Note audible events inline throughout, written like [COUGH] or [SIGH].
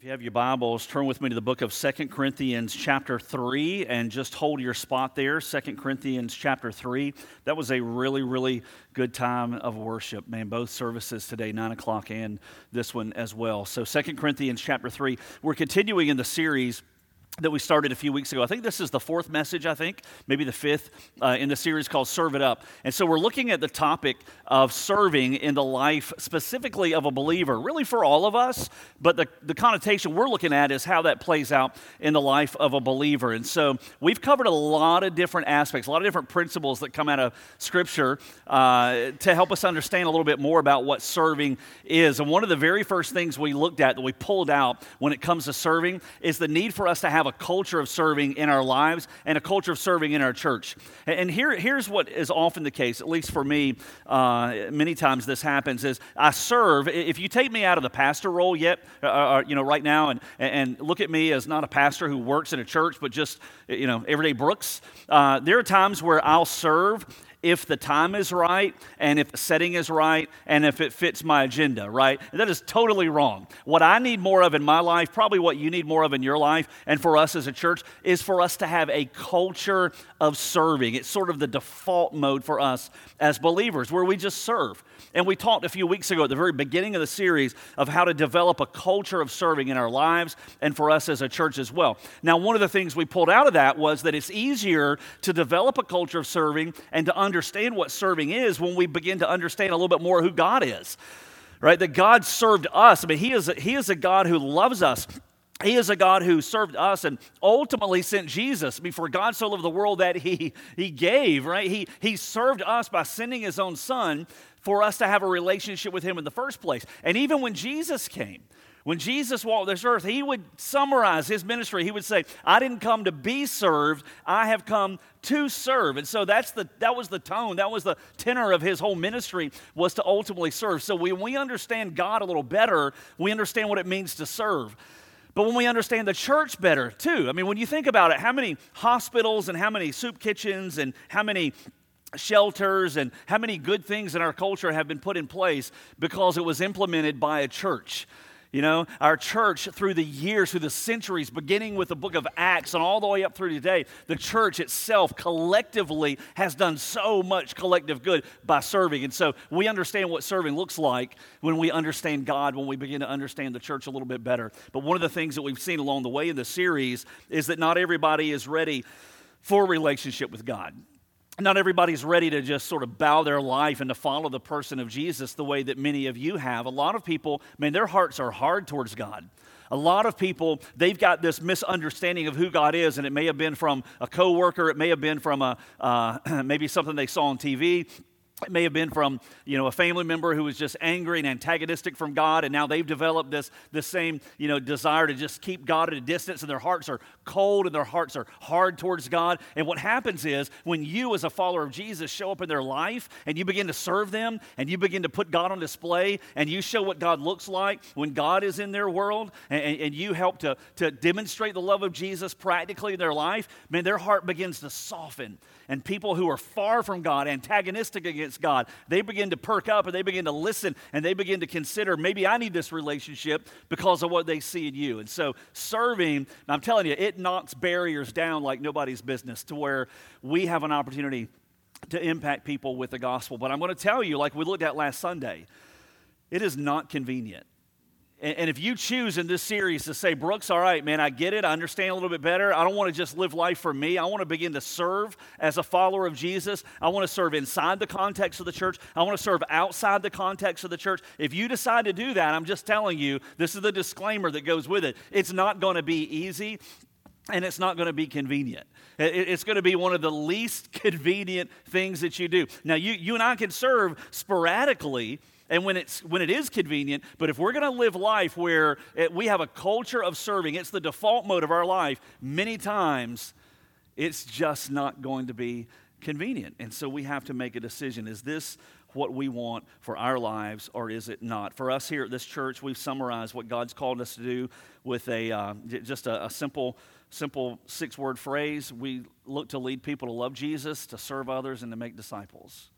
If you have your Bibles, turn with me to the book of Second Corinthians, chapter 3, and just hold your spot there. Second Corinthians, chapter 3. That was a really, really good time of worship, man. Both services today, 9 o'clock, and this one as well. So, Second Corinthians, chapter 3. We're continuing in the series that we started a few weeks ago. I think this is the fourth message, I think, maybe the fifth uh, in the series called Serve It Up. And so we're looking at the topic of serving in the life specifically of a believer, really for all of us, but the, the connotation we're looking at is how that plays out in the life of a believer. And so we've covered a lot of different aspects, a lot of different principles that come out of Scripture uh, to help us understand a little bit more about what serving is. And one of the very first things we looked at that we pulled out when it comes to serving is the need for us to have a culture of serving in our lives and a culture of serving in our church. And here, here's what is often the case, at least for me, uh, many times this happens, is I serve. If you take me out of the pastor role yet, uh, uh, you know, right now, and, and look at me as not a pastor who works in a church, but just, you know, everyday Brooks, uh, there are times where I'll serve if the time is right and if the setting is right and if it fits my agenda, right? That is totally wrong. What I need more of in my life, probably what you need more of in your life and for us as a church, is for us to have a culture of serving. It's sort of the default mode for us as believers where we just serve. And we talked a few weeks ago at the very beginning of the series of how to develop a culture of serving in our lives and for us as a church as well. Now, one of the things we pulled out of that was that it's easier to develop a culture of serving and to understand what serving is when we begin to understand a little bit more who God is. Right? That God served us. I mean, He is a, He is a God who loves us. He is a God who served us and ultimately sent Jesus. For God so loved the world that he, he gave, right? He, he served us by sending his own son for us to have a relationship with Him in the first place. And even when Jesus came, when Jesus walked this earth, he would summarize his ministry. He would say, I didn't come to be served, I have come to serve. And so that's the, that was the tone, that was the tenor of his whole ministry, was to ultimately serve. So when we understand God a little better, we understand what it means to serve. But when we understand the church better, too, I mean, when you think about it, how many hospitals and how many soup kitchens and how many shelters and how many good things in our culture have been put in place because it was implemented by a church. You know, our church through the years, through the centuries, beginning with the book of Acts and all the way up through today, the church itself collectively has done so much collective good by serving. And so we understand what serving looks like when we understand God, when we begin to understand the church a little bit better. But one of the things that we've seen along the way in the series is that not everybody is ready for a relationship with God not everybody's ready to just sort of bow their life and to follow the person of Jesus the way that many of you have. A lot of people, I mean, their hearts are hard towards God. A lot of people, they've got this misunderstanding of who God is, and it may have been from a coworker, it may have been from a uh, [CLEARS THROAT] maybe something they saw on TV, it may have been from, you know, a family member who was just angry and antagonistic from God, and now they've developed this, this same, you know, desire to just keep God at a distance, and their hearts are cold and their hearts are hard towards God. And what happens is when you, as a follower of Jesus, show up in their life and you begin to serve them and you begin to put God on display and you show what God looks like when God is in their world and, and you help to, to demonstrate the love of Jesus practically in their life, man, their heart begins to soften and people who are far from God, antagonistic against God, they begin to perk up and they begin to listen and they begin to consider maybe I need this relationship because of what they see in you. And so serving, I'm telling you, it knocks barriers down like nobody's business to where we have an opportunity to impact people with the gospel. But I'm going to tell you, like we looked at last Sunday, it is not convenient. And, if you choose in this series to say, Brooks, all right, man, I get it. I understand a little bit better. I don't want to just live life for me. I want to begin to serve as a follower of Jesus. I want to serve inside the context of the church. I want to serve outside the context of the church. If you decide to do that, I'm just telling you, this is the disclaimer that goes with it. It's not going to be easy and it's not going to be convenient. It's going to be one of the least [LAUGHS] convenient things that you do. Now, you, you and I can serve sporadically and when, it's, when it is convenient. But if we're going to live life where it, we have a culture of serving, it's the default mode of our life, many times it's just not going to be convenient. And so we have to make a decision. Is this what we want for our lives or is it not? For us here at this church, we've summarized what God's called us to do with a, uh, just a, a simple simple six word phrase we look to lead people to love Jesus, to serve others, and to make disciples.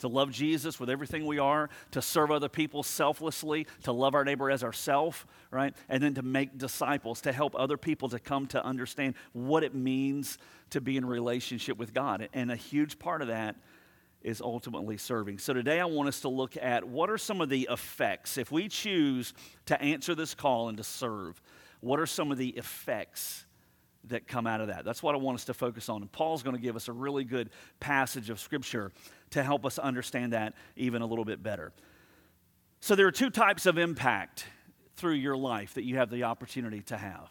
To love Jesus with everything we are, to serve other people selflessly, to love our neighbor as ourself, right? And then to make disciples, to help other people to come to understand what it means to be in relationship with God. And a huge part of that is ultimately serving. So today I want us to look at what are some of the effects if we choose to answer this call and to serve. What are some of the effects that come out of that? That's what I want us to focus on. And Paul's going to give us a really good passage of scripture to help us understand that even a little bit better. So there are two types of impact through your life that you have the opportunity to have.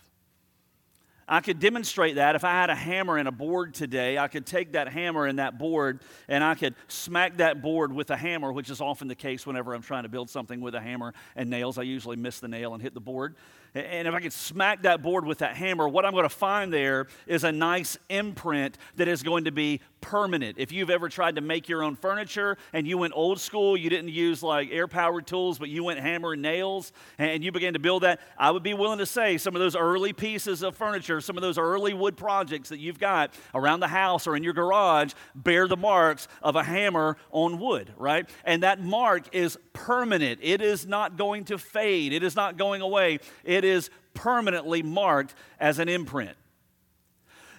I could demonstrate that if I had a hammer and a board today. I could take that hammer and that board and I could smack that board with a hammer, which is often the case whenever I'm trying to build something with a hammer and nails. I usually miss the nail and hit the board. And if I could smack that board with that hammer, what I'm going to find there is a nice imprint that is going to be permanent. If you've ever tried to make your own furniture and you went old school, you didn't use like air powered tools, but you went hammer and nails and you began to build that, I would be willing to say some of those early pieces of furniture, some of those early wood projects that you've got around the house or in your garage bear the marks of a hammer on wood, right? And that mark is permanent. It is not going to fade, it is not going away. It is permanently marked as an imprint.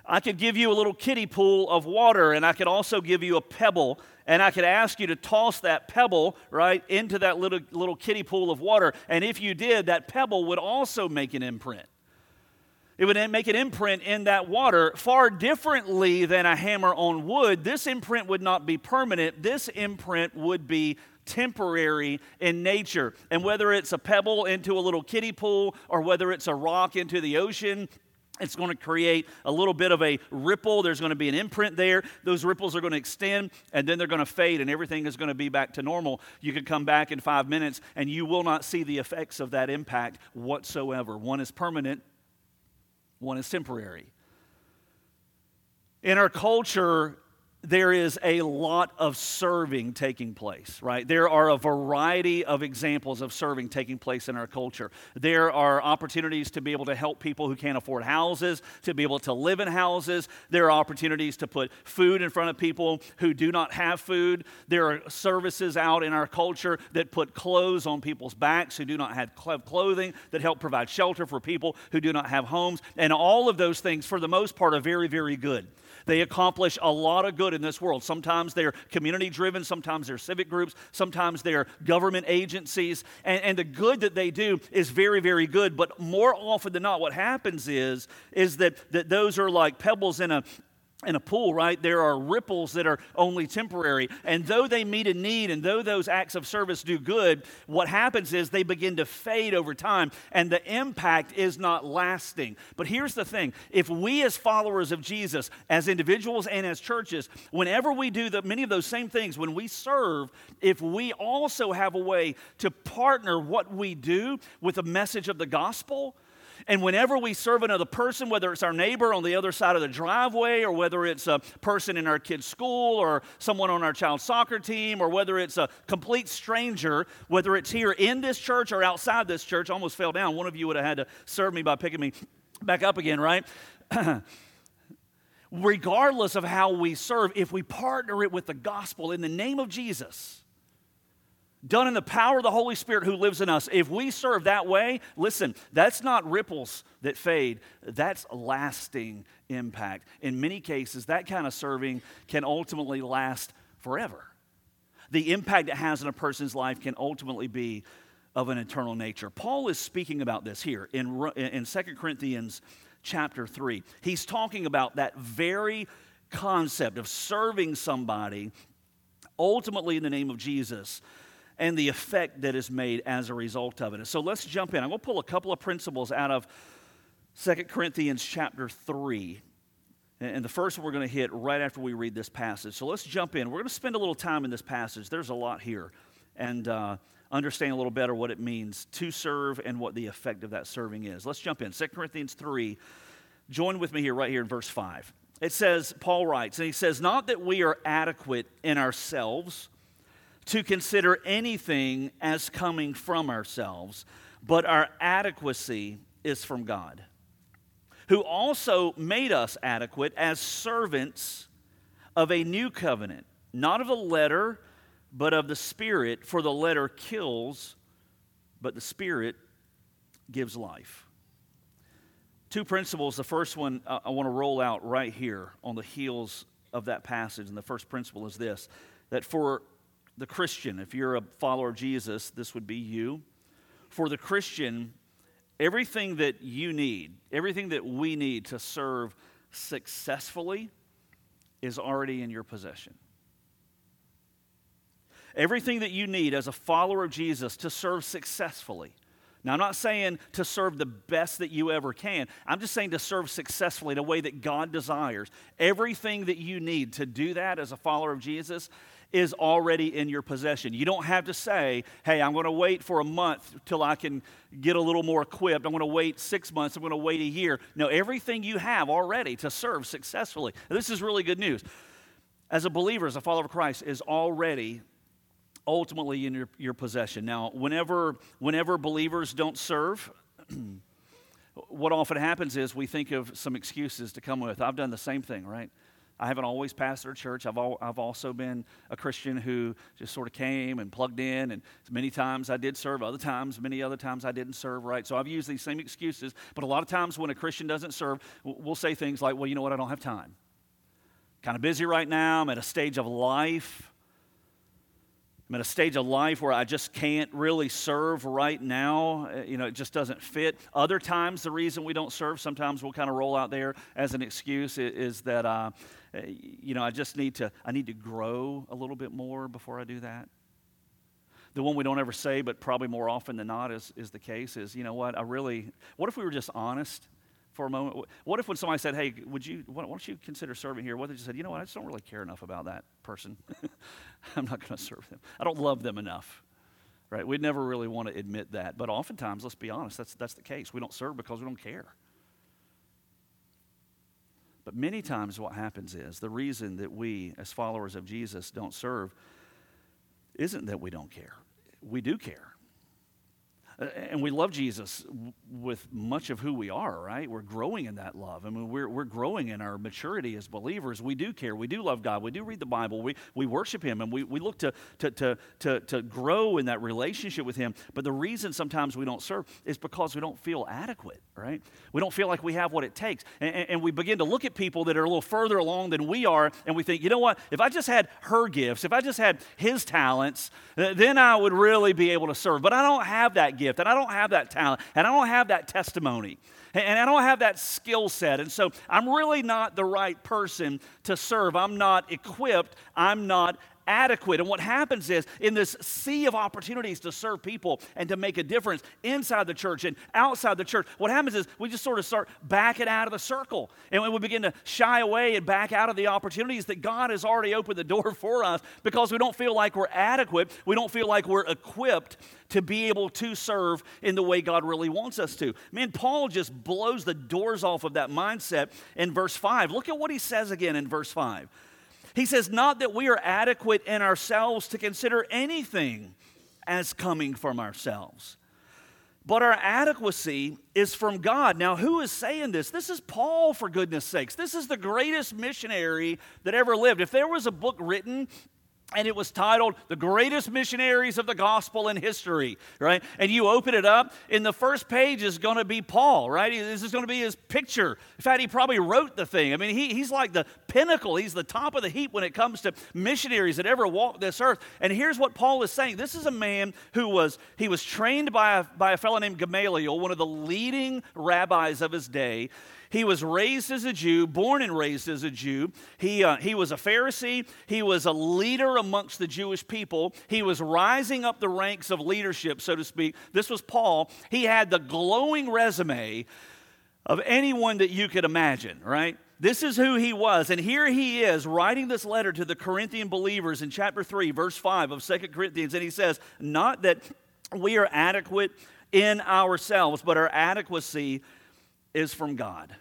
I could give you a little kiddie pool of water, and I could also give you a pebble, and I could ask you to toss that pebble right into that little, little kiddie pool of water. And if you did, that pebble would also make an imprint. It would make an imprint in that water far differently than a hammer on wood. This imprint would not be permanent. This imprint would be temporary in nature. And whether it's a pebble into a little kiddie pool or whether it's a rock into the ocean, it's going to create a little bit of a ripple. There's going to be an imprint there. Those ripples are going to extend and then they're going to fade and everything is going to be back to normal. You can come back in five minutes and you will not see the effects of that impact whatsoever. One is permanent, one is temporary. In our culture, there is a lot of serving taking place, right? There are a variety of examples of serving taking place in our culture. There are opportunities to be able to help people who can't afford houses, to be able to live in houses. There are opportunities to put food in front of people who do not have food. There are services out in our culture that put clothes on people's backs who do not have clothing, that help provide shelter for people who do not have homes. And all of those things, for the most part, are very, very good. They accomplish a lot of good in this world. Sometimes they're community driven, sometimes they're civic groups, sometimes they're government agencies. And, and the good that they do is very, very good. But more often than not, what happens is, is that, that those are like pebbles in a, in a pool, right, there are ripples that are only temporary. And though they meet a need and though those acts of service do good, what happens is they begin to fade over time and the impact is not lasting. But here's the thing if we, as followers of Jesus, as individuals and as churches, whenever we do the, many of those same things, when we serve, if we also have a way to partner what we do with a message of the gospel, and whenever we serve another person, whether it's our neighbor on the other side of the driveway, or whether it's a person in our kid's school, or someone on our child's soccer team, or whether it's a complete stranger, whether it's here in this church or outside this church, I almost fell down. One of you would have had to serve me by picking me back up again, right? [CLEARS THROAT] Regardless of how we serve, if we partner it with the gospel in the name of Jesus, done in the power of the Holy Spirit who lives in us. If we serve that way, listen, that's not ripples that fade, that's lasting impact. In many cases, that kind of serving can ultimately last forever. The impact it has in a person's life can ultimately be of an eternal nature. Paul is speaking about this here in, in 2 Corinthians chapter 3. He's talking about that very concept of serving somebody ultimately in the name of Jesus and the effect that is made as a result of it. So let's jump in. I'm going to pull a couple of principles out of 2 Corinthians chapter 3. And the first one we're going to hit right after we read this passage. So let's jump in. We're going to spend a little time in this passage. There's a lot here. And uh, understand a little better what it means to serve and what the effect of that serving is. Let's jump in. 2 Corinthians 3. Join with me here, right here in verse 5. It says, Paul writes, and he says, Not that we are adequate in ourselves to consider anything as coming from ourselves, but our adequacy is from God, who also made us adequate as servants of a new covenant, not of a letter, but of the Spirit, for the letter kills, but the Spirit gives life. Two principles. The first one uh, I want to roll out right here on the heels of that passage. And the first principle is this that for the Christian, if you're a follower of Jesus, this would be you. For the Christian, everything that you need, everything that we need to serve successfully is already in your possession. Everything that you need as a follower of Jesus to serve successfully. Now, I'm not saying to serve the best that you ever can. I'm just saying to serve successfully in a way that God desires. Everything that you need to do that as a follower of Jesus is already in your possession. You don't have to say, hey, I'm going to wait for a month till I can get a little more equipped. I'm going to wait six months. I'm going to wait a year. No, everything you have already to serve successfully. This is really good news. As a believer, as a follower of Christ, is already ultimately in your, your possession. Now, whenever, whenever believers don't serve, [CLEARS THROAT] what often happens is we think of some excuses to come with. I've done the same thing, right? I haven't always pastored a church. I've, al- I've also been a Christian who just sort of came and plugged in, and many times I did serve, other times, many other times I didn't serve, right? So I've used these same excuses. But a lot of times when a Christian doesn't serve, we'll say things like, well, you know what, I don't have time. Kind of busy right now. I'm at a stage of life I'm at a stage of life where I just can't really serve right now. Uh, you know, it just doesn't fit. Other times, the reason we don't serve, sometimes we'll kind of roll out there as an excuse, is that, uh, uh, you know, I just need to, I need to grow a little bit more before I do that. The one we don't ever say, but probably more often than not is, is the case, is, you know what, I really, what if we were just honest? For a moment? What if when somebody said, hey, would you, why don't you consider serving here? What if you said, you know what, I just don't really care enough about that person. [LAUGHS] I'm not going to serve them. I don't love them enough. Right? We'd never really want to admit that. But oftentimes, let's be honest, that's, that's the case. We don't serve because we don't care. But many times, what happens is the reason that we, as followers of Jesus, don't serve isn't that we don't care. We do care. Uh, and we love Jesus with much of who we are, right? We're growing in that love. I mean, we're, we're growing in our maturity as believers. We do care. We do love God. We do read the Bible. We, we worship Him. And we, we look to, to, to, to, to grow in that relationship with Him. But the reason sometimes we don't serve is because we don't feel adequate, right? We don't feel like we have what it takes. And, and we begin to look at people that are a little further along than we are, and we think, you know what? If I just had her gifts, if I just had his talents, then I would really be able to serve. But I don't have that gift gift, and I don't have that talent, and I don't have that testimony, and I don't have that skill set. And so I'm really not the right person to serve. I'm not equipped, I'm not adequate. And what happens is, in this sea of opportunities to serve people and to make a difference inside the church and outside the church, what happens is we just sort of start backing out of the circle. And we begin to shy away and back out of the opportunities that God has already opened the door for us because we don't feel like we're adequate. We don't feel like we're equipped to be able to serve in the way God really wants us to. Man, Paul just blows the doors off of that mindset in verse 5. Look at what he says again in verse 5. He says, Not that we are adequate in ourselves to consider anything as coming from ourselves. But our adequacy is from God. Now, who is saying this? This is Paul, for goodness sakes. This is the greatest missionary that ever lived. If there was a book written and it was titled The Greatest Missionaries of the Gospel in History, right? And you open it up, and the first page is going to be Paul, right? This is going to be his picture. In fact, he probably wrote the thing. I mean, he, he's like the pinnacle, he's the top of the heap when it comes to missionaries that ever walked this earth. And here's what Paul is saying this is a man who was, he was trained by a, by a fellow named Gamaliel, one of the leading rabbis of his day. He was raised as a Jew, born and raised as a Jew. He, uh, he was a Pharisee. He was a leader amongst the Jewish people. He was rising up the ranks of leadership, so to speak. This was Paul. He had the glowing resume of anyone that you could imagine, right? This is who he was. And here he is writing this letter to the Corinthian believers in chapter 3, verse 5 of Second Corinthians. And he says, Not that we are adequate in ourselves, but our adequacy is from God.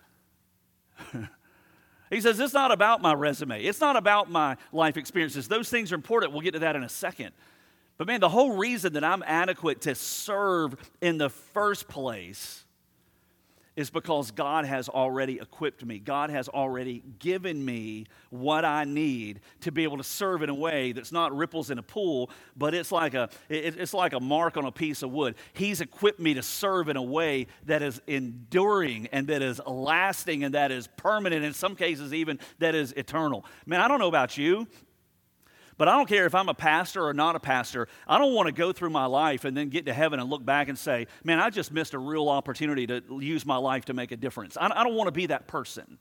[LAUGHS] he says, It's not about my resume, it's not about my life experiences. Those things are important. We'll get to that in a second. But man, the whole reason that I'm adequate to serve in the first place is because God has already equipped me. God has already given me what I need to be able to serve in a way that's not ripples in a pool, but it's like a, it's like a mark on a piece of wood. He's equipped me to serve in a way that is enduring and that is lasting and that is permanent, in some cases, even that is eternal. Man, I don't know about you. But I don't care if I'm a pastor or not a pastor. I don't want to go through my life and then get to heaven and look back and say, man, I just missed a real opportunity to use my life to make a difference. I, don't want to be that person.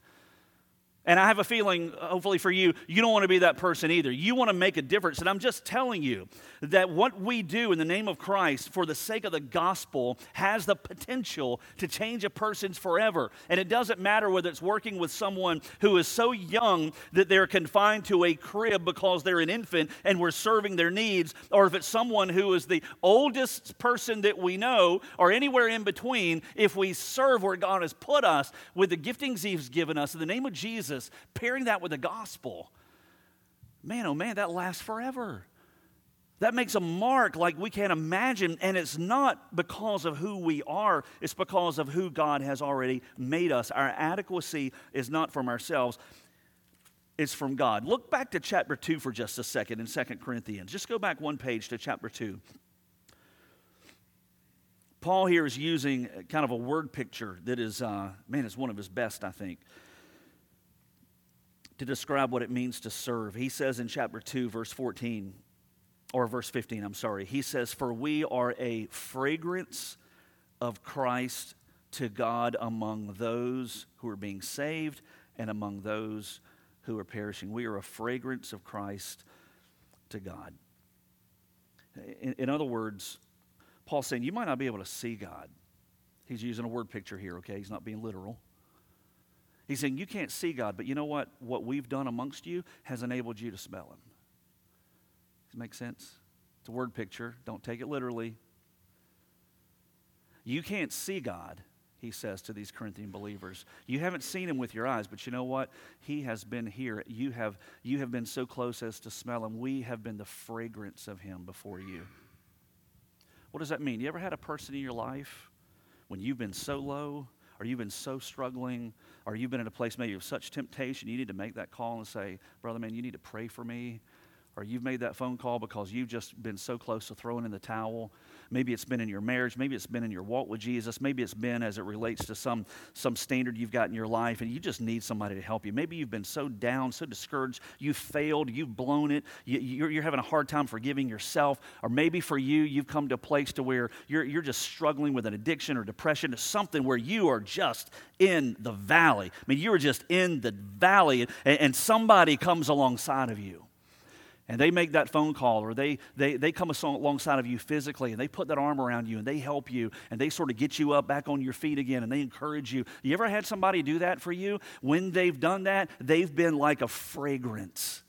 And I have a feeling, uh, hopefully for you, you don't want to be that person either. You want to make a difference. And I'm just telling you that what we do in the name of Christ for the sake of the gospel has the potential to change a person's forever. And it doesn't matter whether it's working with someone who is so young that they're confined to a crib because they're an infant and we're serving their needs, or if it's someone who is the oldest person that we know, or anywhere in between, if we serve where God has put us with the giftings He's given us in the name of Jesus Jesus, pairing that with the gospel, man, oh man, that lasts forever. That makes a mark like we can't imagine, and it's not because of who we are, it's because of who God has already made us. Our adequacy is not from ourselves, it's from God. Look back to chapter 2 for just a second in 2 Corinthians. Just go back one page to chapter 2. Paul here is using kind of a word picture that is, uh, man, it's one of his best, I think to describe what it means to serve. He says in chapter 2, verse 14, or verse 15, I'm sorry, he says, For we are a fragrance of Christ to God among those who are being saved and among those who are perishing. We are a fragrance of Christ to God. In, in other words, Paul's saying you might not be able to see God. He's using a word picture here, okay? He's not being literal. He's saying, You can't see God, but you know what? What we've done amongst you has enabled you to smell Him. Does it make sense? It's a word picture. Don't take it literally. You can't see God, he says to these Corinthian believers. You haven't seen him with your eyes, but you know what? He has been here. You have, you have been so close as to smell him. We have been the fragrance of him before you. What does that mean? You ever had a person in your life when you've been so low, or you've been so struggling, or you've been in a place maybe of such temptation, you need to make that call and say, Brother, man, you need to pray for me. Or you've made that phone call because you've just been so close to throwing in the towel Maybe it's been in your marriage. Maybe it's been in your walk with Jesus. Maybe it's been as it relates to some, some standard you've got in your life and you just need somebody to help you. Maybe you've been so down, so discouraged, you've failed, you've blown it, you, you're, you're having a hard time forgiving yourself. Or maybe for you, you've come to a place to where you're, you're just struggling with an addiction or depression, or something where you are just in the valley. I mean, you are just in the valley and, and somebody comes alongside of you and they make that phone call or they, they, they come alongside of you physically and they put that arm around you and they help you and they sort of get you up back on your feet again and they encourage you. You ever had somebody do that for you? When they've done that, they've been like a fragrance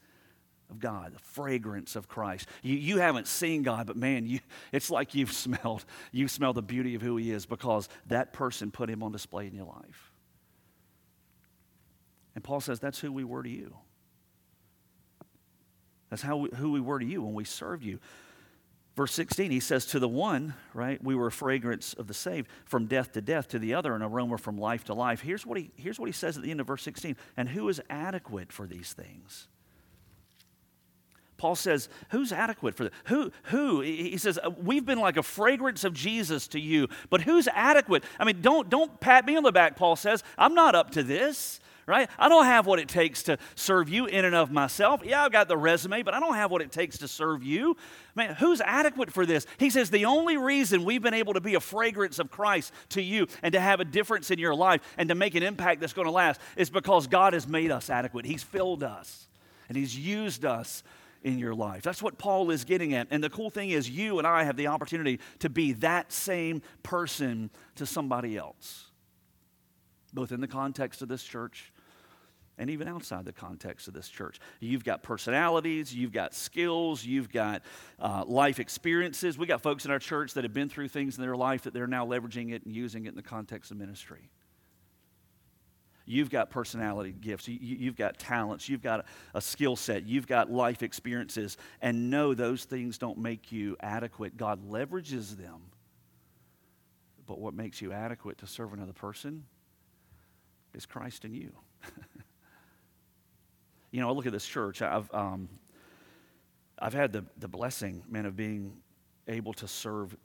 of God, the fragrance of Christ. You, you haven't seen God, but man, you, [LAUGHS] it's like you've smelled, you smell the beauty of who He is because that person put Him on display in your life. And Paul says that's who we were to you. That's how we, who we were to you when we served you. Verse 16, he says, To the one, right, we were a fragrance of the saved, from death to death, to the other, an aroma from life to life. Here's what he, here's what he says at the end of verse 16. And who is adequate for these things? Paul says, Who's adequate for this? Who, who? He says, uh, We've been like a fragrance of Jesus to you, but who's adequate? I mean, don't, don't pat me on the back, Paul says. I'm not up to this right? I don't have what it takes to serve you in and of myself. Yeah, I've got the resume, but I don't have what it takes to serve you. Man, who's adequate for this? He says the only reason we've been able to be a fragrance of Christ to you and to have a difference in your life and to make an impact that's going to last is because God has made us adequate. He's filled us and He's used us in your life. That's what Paul is getting at. And the cool thing is, you and I have the opportunity to be that same person to somebody else, both in the context of this church and even outside the context of this church. You've got personalities, you've got skills, you've got uh, life experiences. We got folks in our church that have been through things in their life that they're now leveraging it and using it in the context of ministry. You've got personality gifts, you, have got talents, you've got a, a skill set, you've got life experiences, and no, those things don't make you adequate. God leverages them. But what makes you adequate to serve another person is Christ in you. [LAUGHS] you know, I look at this church. I've, um, I've had the, the blessing, man, of being able to serve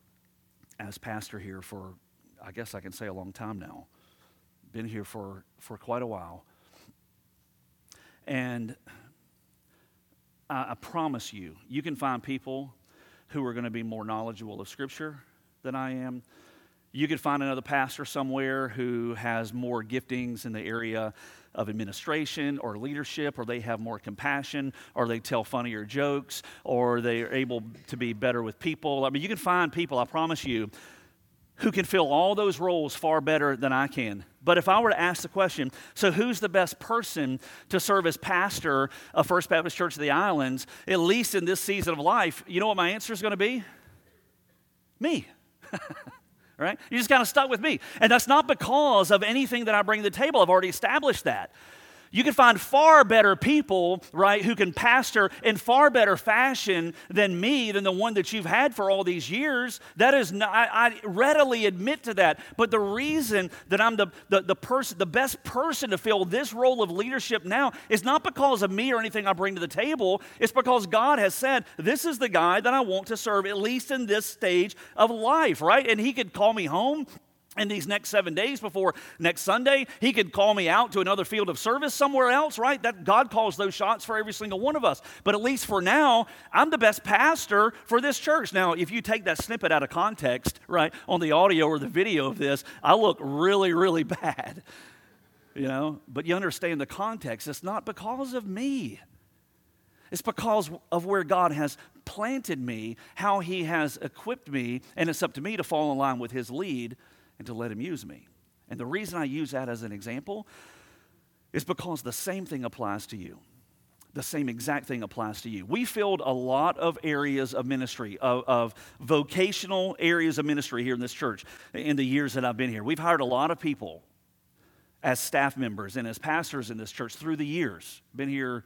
as pastor here for, I guess I can say, a long time now. Been here for, for quite a while. And I, I promise you, you can find people who are going to be more knowledgeable of Scripture than I am. You could find another pastor somewhere who has more giftings in the area of administration or leadership, or they have more compassion, or they tell funnier jokes, or they are able to be better with people. I mean, you can find people, I promise you, who can fill all those roles far better than I can. But if I were to ask the question, so who's the best person to serve as pastor of First Baptist Church of the Islands, at least in this season of life, you know what my answer is going to be? Me. [LAUGHS] right? You just kind of stuck with me. And that's not because of anything that I bring to the table. I've already established that. You can find far better people, right, who can pastor in far better fashion than me, than the one that you've had for all these years. That is, not, I, I readily admit to that. But the reason that I'm the, the, the person, the best person to fill this role of leadership now is not because of me or anything I bring to the table. It's because God has said, this is the guy that I want to serve, at least in this stage of life, right? And He could call me home in these next seven days before next Sunday, he could call me out to another field of service somewhere else, right? That God calls those shots for every single one of us. But at least for now, I'm the best pastor for this church. Now, if you take that snippet out of context, right, on the audio or the video of this, I look really, really [LAUGHS] bad. You know, but you understand the context. It's not because of me. It's because of where God has planted me, how He has equipped me, and it's up to me to fall in line with His lead and to let Him use me. And the reason I use that as an example is because the same thing applies to you. The same exact thing applies to you. We filled a lot of areas of ministry, of, of, vocational areas of ministry here in this church in the years that I've been here. We've hired a lot of people as staff members and as pastors in this church through the years. Been here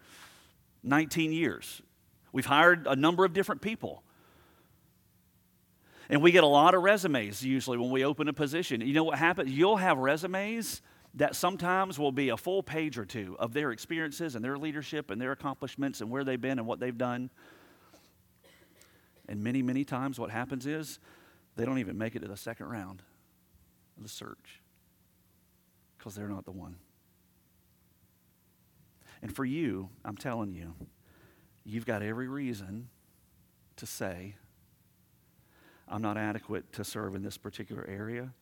19 years. We've hired a number of different people. And we get a lot of resumes usually when we open a position. You know what happens? You'll have resumes that sometimes will be a full page or two of their experiences and their leadership and their accomplishments and where they've been and what they've done. And many, many times what happens is they don't even make it to the second round of the search because they're not the one. And for you, I'm telling you, you've got every reason to say, I'm not adequate to serve in this particular area.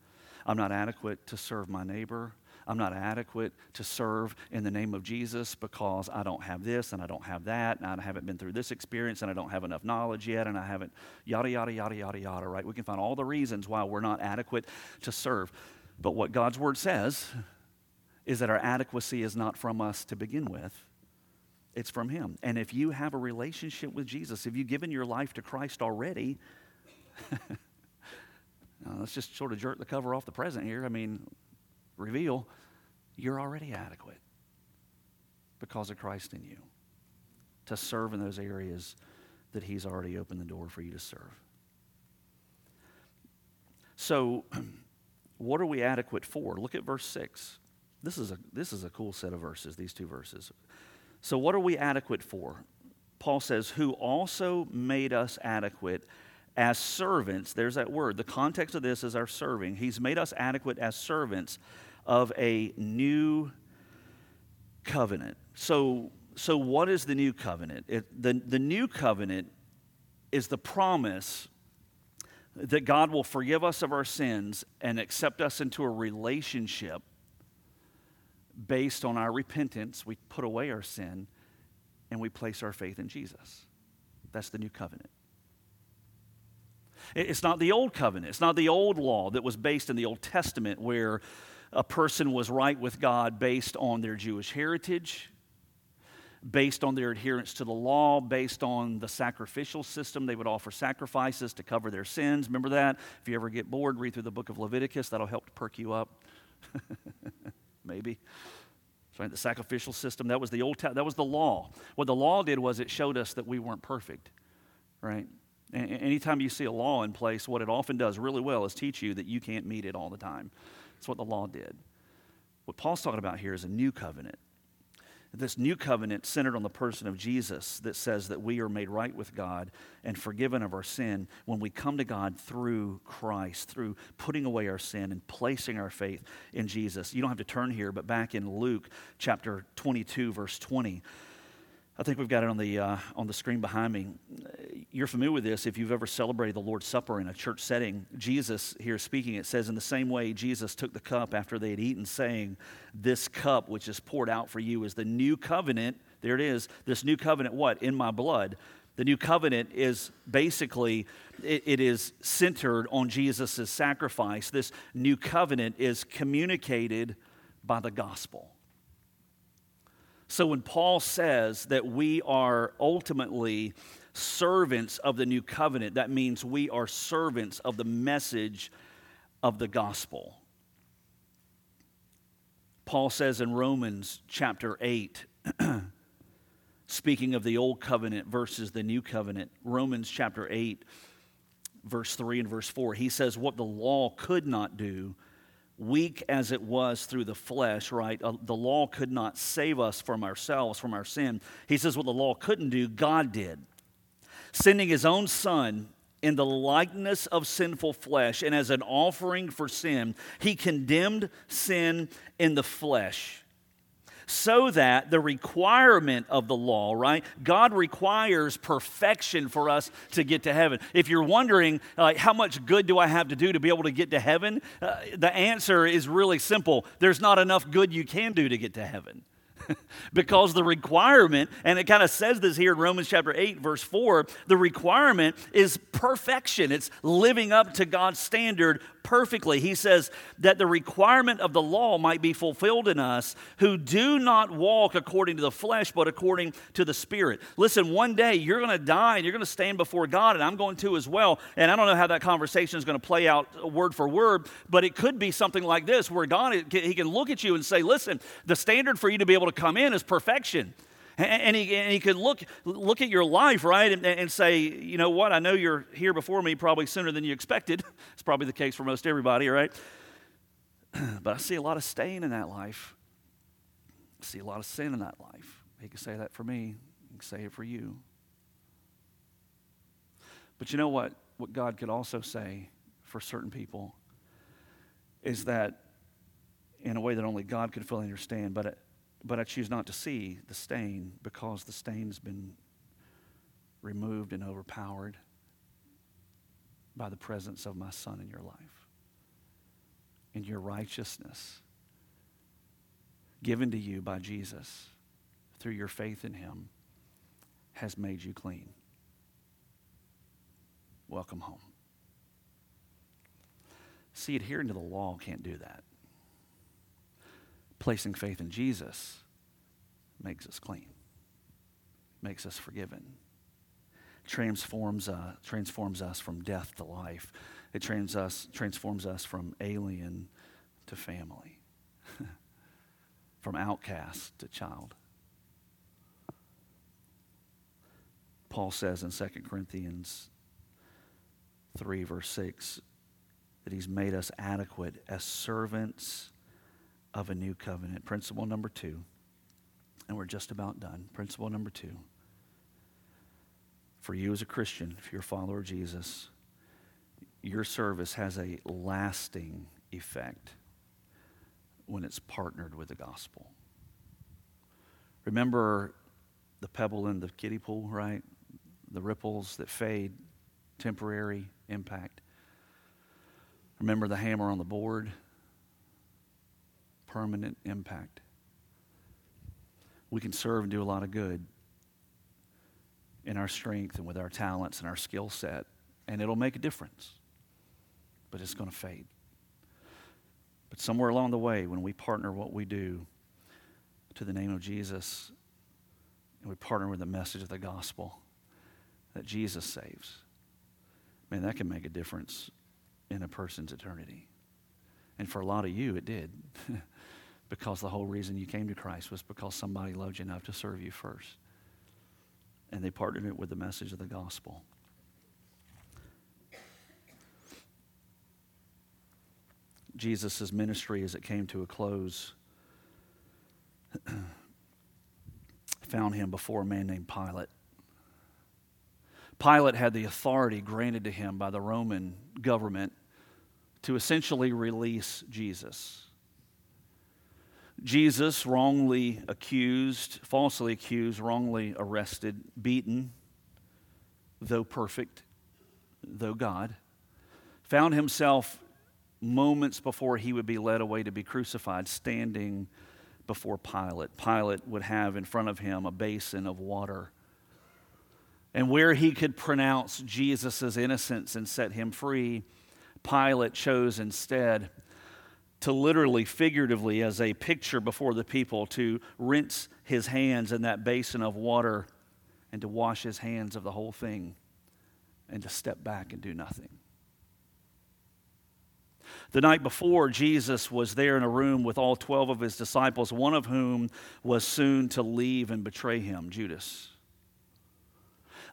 I'm not adequate to serve my neighbor. I'm not adequate to serve in the name of Jesus because I don't have this and I don't have that and I haven't been through this experience and I don't have enough knowledge yet and I haven't yada, yada, yada, yada, yada, right? We can find all the reasons why we're not adequate to serve. But what God's word says is that our adequacy is not from us to begin with. It's from Him. And if you have a relationship with Jesus, if you've given your life to Christ already, [LAUGHS] now, let's just sort of jerk the cover off the present here. I mean, reveal you're already adequate because of Christ in you to serve in those areas that He's already opened the door for you to serve. So, [CLEARS THROAT] what are we adequate for? Look at verse 6. This is, a, this is a cool set of verses, these two verses. So, what are we adequate for? Paul says, Who also made us adequate as servants. There's that word. The context of this is our serving. He's made us adequate as servants of a new covenant. So, so what is the new covenant? It, the, the new covenant is the promise that God will forgive us of our sins and accept us into a relationship based on our repentance. We put away our sin and we place our faith in Jesus. That's the new covenant. It's not the old covenant, it's not the old law that was based in the Old Testament where a person was right with God based on their Jewish heritage, based on their adherence to the law, based on the sacrificial system. They would offer sacrifices to cover their sins. Remember that? If you ever get bored, read through the book of Leviticus. That'll help to perk you up. [LAUGHS] Maybe. Right, the sacrificial system, that was the old that was the law. What the law did was it showed us that we weren't perfect. Right? Anytime you see a law in place, what it often does really well is teach you that you can't meet it all the time. That's what the law did. What Paul's talking about here is a new covenant. This new covenant centered on the person of Jesus that says that we are made right with God and forgiven of our sin when we come to God through Christ, through putting away our sin and placing our faith in Jesus. You don't have to turn here, but back in Luke chapter 22, verse 20. I think we've got it on the, uh, on the screen behind me. You're familiar with this if you've ever celebrated the Lord's Supper in a church setting. Jesus, here speaking, it says, In the same way, Jesus took the cup after they had eaten, saying, This cup which is poured out for you is the new covenant. There it is. This new covenant, what? In my blood. The new covenant is basically, it, it is centered on Jesus' sacrifice. This new covenant is communicated by the gospel. So when Paul says that we are ultimately servants of the new covenant, that means we are servants of the message of the gospel. Paul says in Romans chapter 8, [CLEARS THROAT] speaking of the old covenant versus the new covenant, Romans chapter 8, verse 3 and verse 4, he says, What the law could not do, weak as it was through the flesh, right? Uh, the law could not save us from ourselves, from our sin. He says what the law couldn't do, God did. Sending his own son in the likeness of sinful flesh and as an offering for sin, he condemned sin in the flesh so that the requirement of the law, right? God requires perfection for us to get to heaven. If you're wondering, like, how much good do I have to do to be able to get to heaven? Uh, the answer is really simple there's not enough good you can do to get to heaven. [LAUGHS] because the requirement, and it kind of says this here in Romans chapter 8, verse 4, the requirement is perfection. It's living up to God's standard perfectly. He says that the requirement of the law might be fulfilled in us who do not walk according to the flesh, but according to the Spirit. Listen, one day you're going to die and you're going to stand before God, and I'm going to as well. And I don't know how that conversation is going to play out word for word, but it could be something like this where God, He can look at you and say, listen, the standard for you to be able to come in is perfection. And he, and he could look, look at your life, right, and, and say, you know what, I know you're here before me probably sooner than you expected. [LAUGHS] it's probably the case for most everybody, right? [CLEARS THROAT] but I see a lot of stain in that life. I see a lot of sin in that life. He could say that for me. He could say it for you. But you know what? What God could also say for certain people is that in a way that only God could fully understand, but but I choose not to see the stain because the stain's been removed and overpowered by the presence of my Son in your life. And your righteousness given to you by Jesus through your faith in Him has made you clean. Welcome home. See, adhering to the law can't do that placing faith in Jesus makes us clean, makes us forgiven, transforms, uh, transforms us from death to life. It trans us, transforms us from alien to family, [LAUGHS] from outcast to child. Paul says in 2 Corinthians 3, verse 6, that he's made us adequate as servants of a new covenant. Principle number two, and we're just about done. Principle number two for you as a Christian, if you're a follower of Jesus, your service has a lasting effect when it's partnered with the gospel. Remember the pebble in the kiddie pool, right? The ripples that fade, temporary impact. Remember the hammer on the board permanent impact. We can serve and do a lot of good in our strength and with our talents and our skill set, and it'll make a difference. But it's going to fade. But somewhere along the way, when we partner what we do to the name of Jesus, and we partner with the message of the gospel that Jesus saves, man, that can make a difference in a person's eternity. And for a lot of you, it did. [LAUGHS] because the whole reason you came to Christ was because somebody loved you enough to serve you first. And they partnered it with the message of the gospel. Jesus' ministry, as it came to a close, [CLEARS THROAT] found him before a man named Pilate. Pilate had the authority granted to him by the Roman government to essentially release Jesus. Jesus, wrongly accused, falsely accused, wrongly arrested, beaten, though perfect, though God, found himself moments before he would be led away to be crucified, standing before Pilate. Pilate would have in front of him a basin of water. And where he could pronounce Jesus' innocence and set him free, Pilate chose instead to literally, figuratively, as a picture before the people, to rinse his hands in that basin of water and to wash his hands of the whole thing and to step back and do nothing. The night before, Jesus was there in a room with all 12 of his disciples, one of whom was soon to leave and betray him, Judas.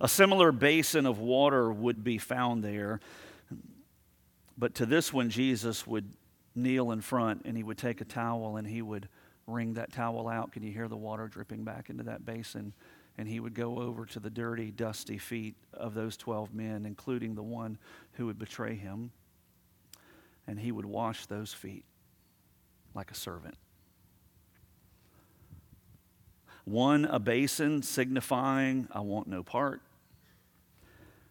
A similar basin of water would be found there, but to this one, Jesus would kneel in front and he would take a towel and he would wring that towel out. Can you hear the water dripping back into that basin? And he would go over to the dirty, dusty feet of those 12 men, including the one who would betray him and he would wash those feet like a servant. One, a basin signifying, I want no part,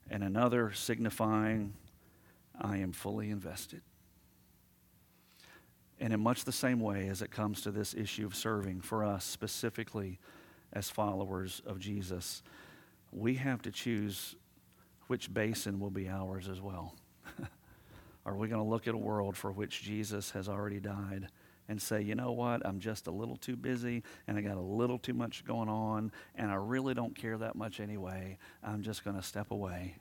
and another signifying, I am fully invested. And in much the same way as it comes to this issue of serving for us, specifically as followers of Jesus, we have to choose which basin will be ours as well. [LAUGHS] Are we going to look at a world for which Jesus has already died and say, you know what, I'm just a little too busy and I got a little too much going on and I really don't care that much anyway. I'm just going to step away.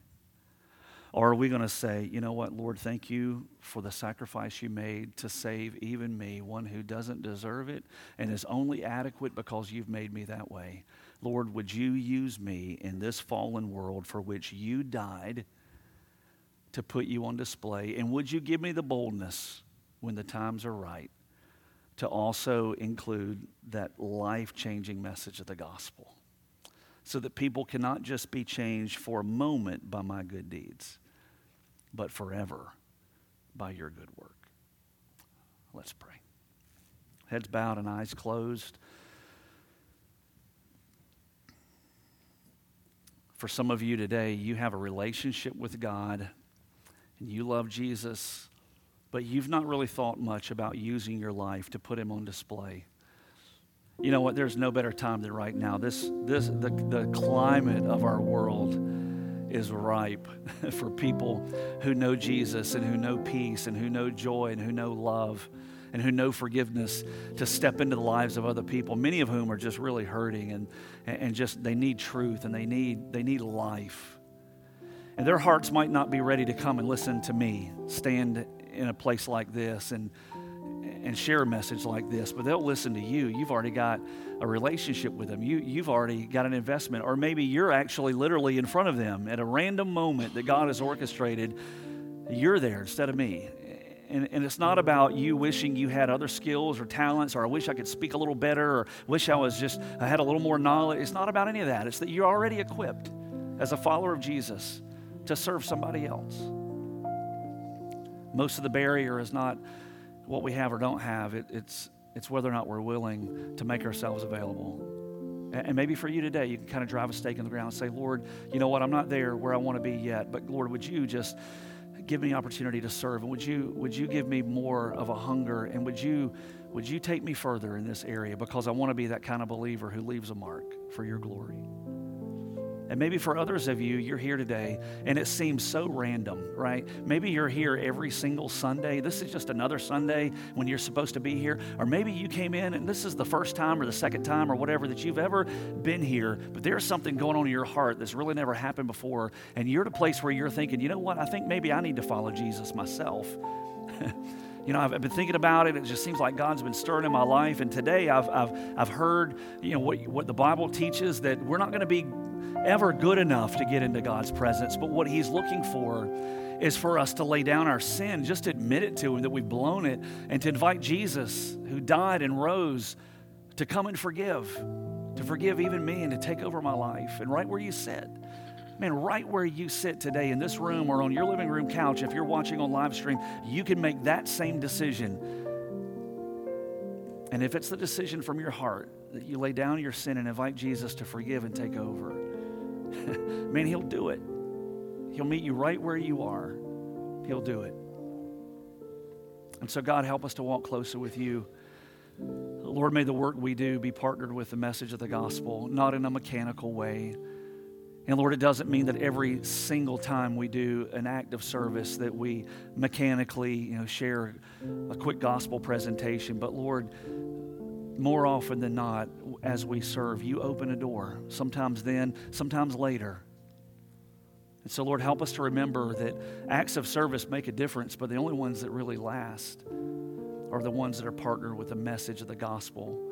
Or are we going to say, you know what, Lord, thank you for the sacrifice you made to save even me, one who doesn't deserve it and is only adequate because you've made me that way? Lord, would you use me in this fallen world for which you died? to put you on display? And would you give me the boldness when the times are right to also include that life changing message of the gospel so that people cannot just be changed for a moment by my good deeds, but forever by your good work? Let's pray. Heads bowed and eyes closed. For some of you today, you have a relationship with God and you love Jesus, but you've not really thought much about using your life to put him on display. You know what? There's no better time than right now. This, this, the, the climate of our world is ripe [LAUGHS] for people who know Jesus and who know peace and who know joy and who know love and who know forgiveness to step into the lives of other people, many of whom are just really hurting and, and just they need truth and they need, they need life. And their hearts might not be ready to come and listen to me stand in a place like this and, and share a message like this, but they'll listen to you. You've already got a relationship with them, you, you've already got an investment, or maybe you're actually literally in front of them at a random moment that God has orchestrated. You're there instead of me. And, and, it's not about you wishing you had other skills or talents or I wish I could speak a little better or wish I was just I had a little more knowledge. It's not about any of that. It's that you're already equipped as a follower of Jesus to serve somebody else. Most of the barrier is not what we have or don't have, it, it's, it's whether or not we're willing to make ourselves available. And, and maybe for you today, you can kind of drive a stake in the ground and say, Lord, you know what, I'm not there where I want to be yet, but Lord, would you just give me opportunity to serve and would you would you give me more of a hunger and would you would you take me further in this area because I want to be that kind of believer who leaves a mark for your glory. And maybe for others of you, you're here today and it seems so random, right? Maybe you're here every single Sunday. This is just another Sunday when you're supposed to be here. Or maybe you came in and this is the first time or the second time or whatever that you've ever been here, but there's something going on in your heart that's really never happened before. And you're at a place where you're thinking, you know what? I think maybe I need to follow Jesus myself. [LAUGHS] you know, I've, been thinking about it. It just seems like God's been stirring in my life. And today I've, I've, I've heard, you know, what, what the Bible teaches that we're not going to be ever good enough to get into God's presence, but what He's looking for is for us to lay down our sin, just admit it to Him that we've blown it, and to invite Jesus, who died and rose, to come and forgive, to forgive even me and to take over my life. And right where you sit, man, right where you sit today in this room or on your living room couch, if you're watching on live stream, you can make that same decision. And if it's the decision from your heart that you lay down your sin and invite Jesus to forgive and take over, [LAUGHS] man, He'll do it. He'll meet you right where you are. He'll do it. And so, God, help us to walk closer with you. Lord, may the work we do be partnered with the message of the gospel, not in a mechanical way. And Lord, it doesn't mean that every single time we do an act of service that we mechanically, you know, share a quick gospel presentation. But Lord, more often than not, as we serve, you open a door. Sometimes then, sometimes later. And so, Lord, help us to remember that acts of service make a difference, but the only ones that really last are the ones that are partnered with the message of the gospel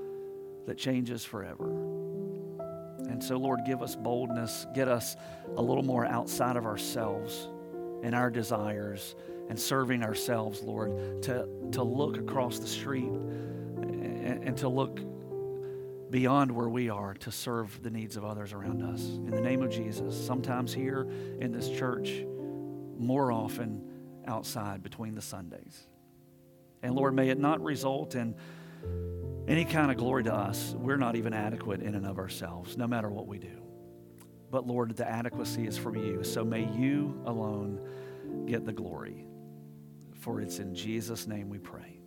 that changes forever. And so, Lord, give us boldness, get us a little more outside of ourselves and our desires and serving ourselves, Lord, to, to look across the street and, and to look beyond where we are to serve the needs of others around us. In the name of Jesus, sometimes here in this church, more often outside between the Sundays. And Lord, may it not result in any kind of glory to us. We're not even adequate in and of ourselves, no matter what we do. But Lord, the adequacy is from you. So may you alone get the glory. For it's in Jesus' name we pray.